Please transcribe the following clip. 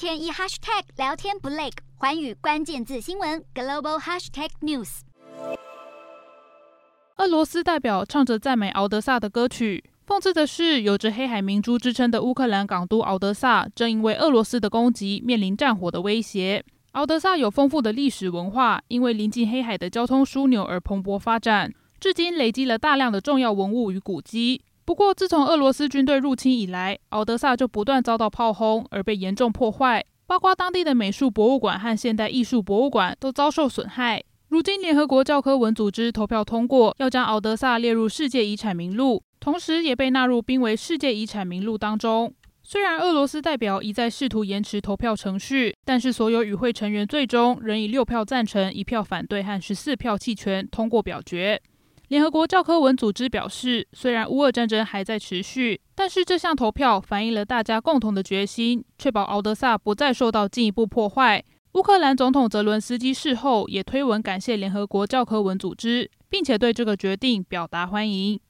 天一 hashtag 聊天不累，寰宇关键字新闻 global hashtag news。俄罗斯代表唱着赞美敖德萨的歌曲。讽刺的是，有着“黑海明珠”之称的乌克兰港都敖德萨，正因为俄罗斯的攻击，面临战火的威胁。敖德萨有丰富的历史文化，因为临近黑海的交通枢纽而蓬勃发展，至今累积了大量的重要文物与古迹。不过，自从俄罗斯军队入侵以来，敖德萨就不断遭到炮轰，而被严重破坏，包括当地的美术博物馆和现代艺术博物馆都遭受损害。如今，联合国教科文组织投票通过，要将敖德萨列入世界遗产名录，同时也被纳入濒危世界遗产名录当中。虽然俄罗斯代表一再试图延迟投票程序，但是所有与会成员最终仍以六票赞成、一票反对和十四票弃权通过表决。联合国教科文组织表示，虽然乌俄战争还在持续，但是这项投票反映了大家共同的决心，确保敖德萨不再受到进一步破坏。乌克兰总统泽伦斯基事后也推文感谢联合国教科文组织，并且对这个决定表达欢迎。